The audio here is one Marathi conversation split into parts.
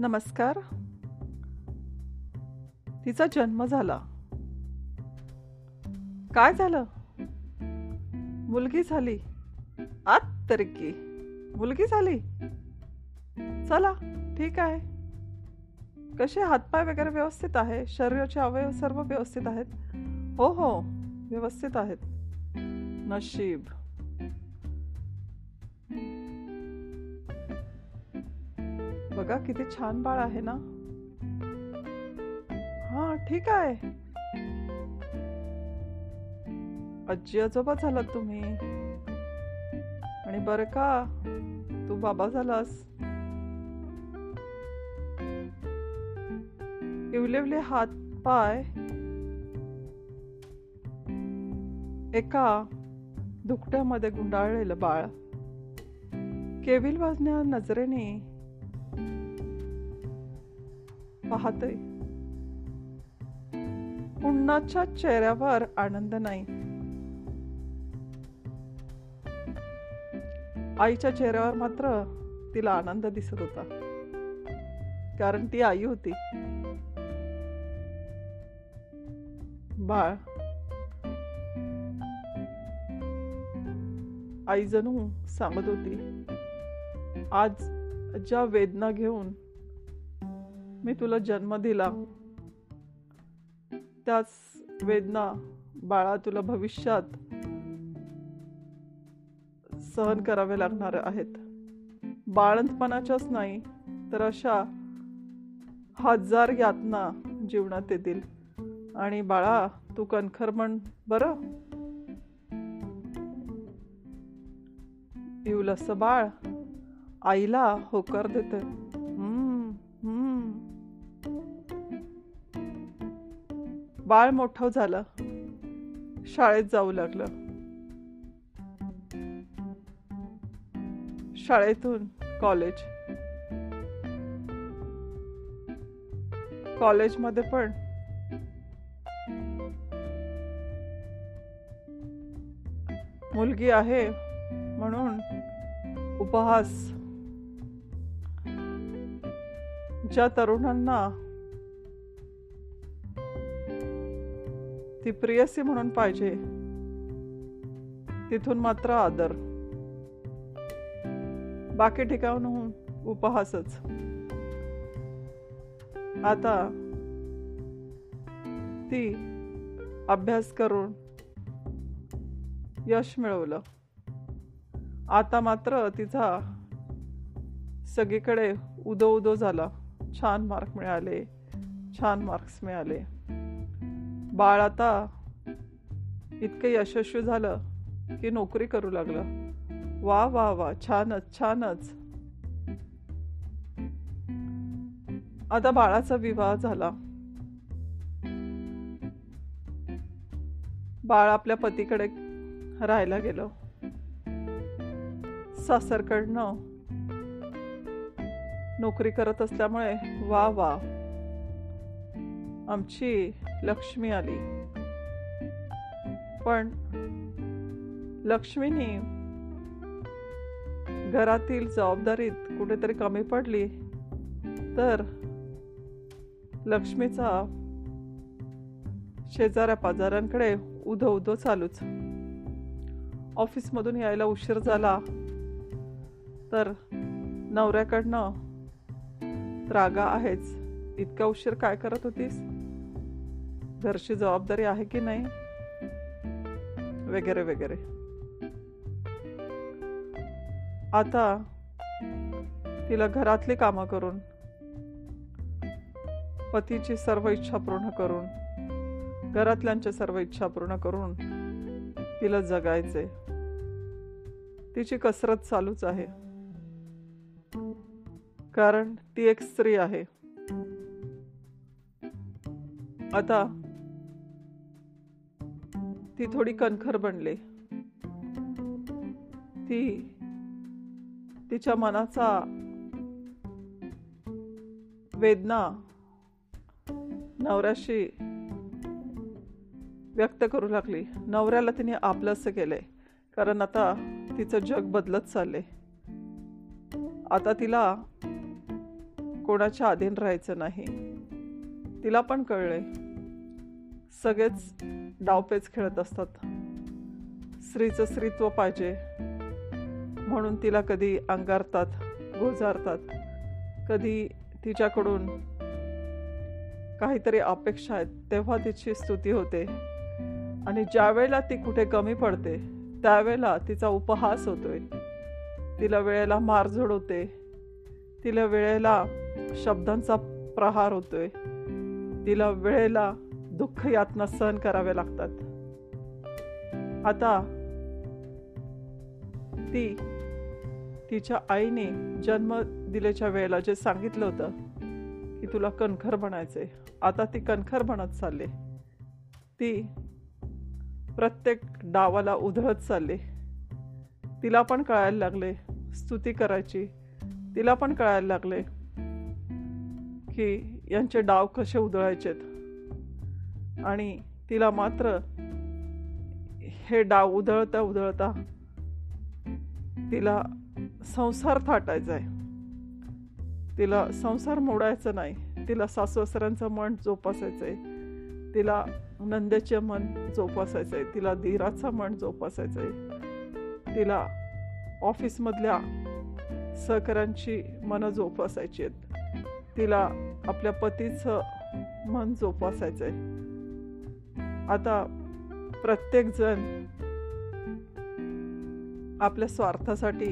नमस्कार. तिचा जन्म झाला. काय झालं? मुलगी झाली. आत तरकी. मुलगी झाली. चला ठीक आहे. कसे हातपाय वगैरे व्यवस्थित आहे? शरीराचे अवयव सर्व व्यवस्थित आहेत? हो हो व्यवस्थित आहेत. नशीब. बघा किती छान बाळ आहे ना. हा ठीक आहे. आजी आजोबा झालात तुम्ही. आणि बर का तू बाबा झालास. इवलेवले हात पाय. एका दुकट्यामध्ये गुंडाळलेलं बाळ. केविल वाजण्या नजरेने पाहतय. पुन्हाच्या चेहऱ्यावर आनंद नाही. आईच्या चेहऱ्यावर मात्र तिला आनंद दिसत होता. कारण ती आई होती. बाळ. आई जणू सांगत होती आज ज्या वेदना घेऊन मी तुला जन्म दिला. त्याच वेदना बाळा तुला भविष्यात सहन करावे लागणार आहेत. बाळंतपणाच्याच नाही तर अशा हजार यातना जीवनात येतील. आणि बाळा तू कणखर म्हण बरं? असं बाळ आईला होकार देते. बाळ मोठं झालं. शाळेत जाऊ लागलं. शाळेतून कॉलेज कॉलेजमध्ये पण मुलगी आहे म्हणून उपहास. ज्या तरुणांना ती प्रियसी म्हणून पाहिजे. तिथून मात्र आदर. बाकी ठिकाणहून उपहासच. आता ती अभ्यास करून यश मिळवलं. आता मात्र तिचा सगळीकडे उदो उदो झाला. छान मार्क मिळाले. छान मार्क्स मिळाले. बाळ आता इतकं यशस्वी झालं की नोकरी करू लागलं. वा वा वा छानच छानच. आता बाळाचा विवाह झाला. बाळ आपल्या पतीकडे राहायला गेलं. सासरकडनं नोकरी करत असल्यामुळे वा वा आमची लक्ष्मी आली. पण लक्ष्मीनी घरातील जबाबदारीत कुठेतरी कमी पडली तर लक्ष्मीचा शेजाऱ्या पाजाऱ्यांकडे उधो उधो चालूच. ऑफिसमधून यायला उशीर झाला तर नवऱ्याकडनं रागा आहेच. इतका उशीर काय करत होतीस? घरची जबाबदारी आहे की नाही? वगैरे वगैरे. आता तिला घरातली कामं करून पतीची सर्व इच्छा पूर्ण करून घरातल्यांच्या सर्व इच्छा पूर्ण करून तिला जगायचे तिची कसरत चालूच आहे. कारण ती एक स्त्री आहे. आता ती थोडी कणखर बनली. ती तिच्या मनाचा वेदना नवऱ्याशी व्यक्त करू लागली. नवऱ्याला तिने आपलंसं केलंय. कारण आता तिचं जग बदलत चाललंय. आता तिला कोणाच्या अधीन राहायचं नाही. तिला पण कळलंय. सगळेच डावपेच खेळत असतात. स्त्रीचं स्त्रीत्व पाहिजे. म्हणून तिला कधी अंगारतात गोजारतात. कधी तिच्याकडून काहीतरी अपेक्षा आहेत तेव्हा तिची स्तुती होते. आणि ज्यावेळेला ती कुठे कमी पडते त्यावेळेला तिचा उपहास होतोय. तिला वेळेला मारझोड होते तिला वेळेला शब्दांचा प्रहार होतोय. तिला वेळेला दुःख यातना सहन कराव्या लागतात. आता ती तिच्या आईने जन्म दिल्याच्या वेळेला जे सांगितलं होतं की तुला कणखर बनायचंय आता ती कणखर बनत चालले. ती प्रत्येक डावाला उधळत चालले. तिला पण कळायला लागले स्तुती करायची. तिला पण कळायला लागले की यांचे डाव कसे उधळायचेत. आणि तिला मात्र हे डाव उधळता उधळता तिला संसार थाटायचा आहे तिला संसार मोडायचा नाही. तिला सासवसऱ्यांचं मन जोपासायचं आहे तिला नंद्याचे मन जोपासायचं आहे तिला धीराचं मन जोपासायचं आहे तिला ऑफिसमधल्या सहकाऱ्यांची मनं जोपासायची आहेत तिला आपल्या पतीचं मन जोपासायचं आहे आता प्रत्येकजण आपल्या स्वार्थासाठी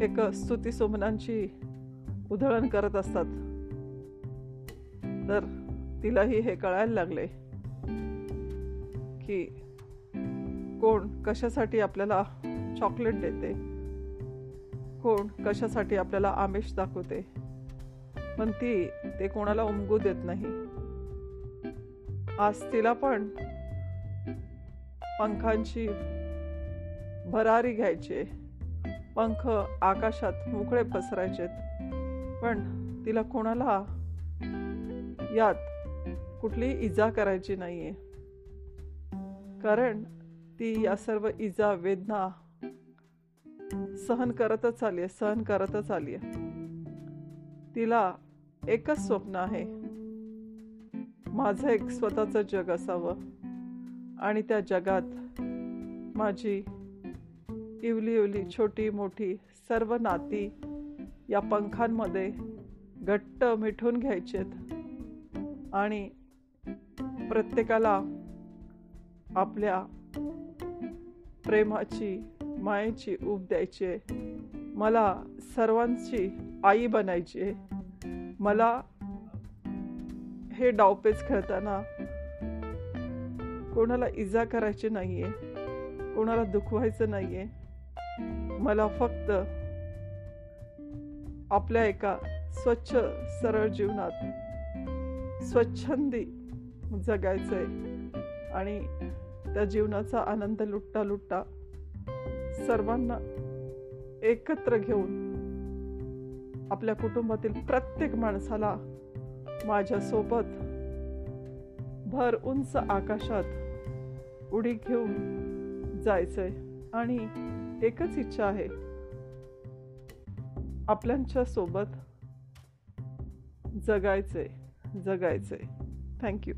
एक स्तुती सुमनांची उधळण करत असतात. तर तिलाही हे कळायला लागले की कोण कशासाठी आपल्याला चॉकलेट देते? कोण कशासाठी आपल्याला आमिष दाखवते? पण ती ते कोणाला उमगू देत नाही. आज तिला पण पंखांची भरारी घ्यायची पंख आकाशात मोकळे पसरायचेत पण तिला कोणाला यात कुठली इजा करायची नाहीये. कारण ती या सर्व इजा वेदना सहन करतच आली आहे सहन करतच आली आहे तिला एकच स्वप्न आहे. माझं एक स्वतःचं जग असावं. आणि त्या जगात माझी इवली इवली छोटी मोठी सर्व नाती या पंखांमध्ये घट्ट मिठून घ्यायचेत. आणि प्रत्येकाला आपल्या प्रेमाची मायेची ऊब द्यायची. मला सर्वांची आई बनायची मला हे डावपेच खेळताना कोणाला इजा करायची नाहीये कोणाला दुखवायचं नाहीये मला फक्त आपल्या एका स्वच्छ सरळ जीवनात स्वच्छंदी जगायचंय आणि त्या जीवनाचा आनंद लुटता लुटता सर्वांना एकत्र घेऊन आपल्या कुटुंबातील प्रत्येक माणसाला माझ्यासोबत. भर उंच आकाशात उडी घेऊन जायचंय आणि एकच इच्छा आहे. आपल्यांच्या सोबत जगायचंय जगायचंय. थँक्यू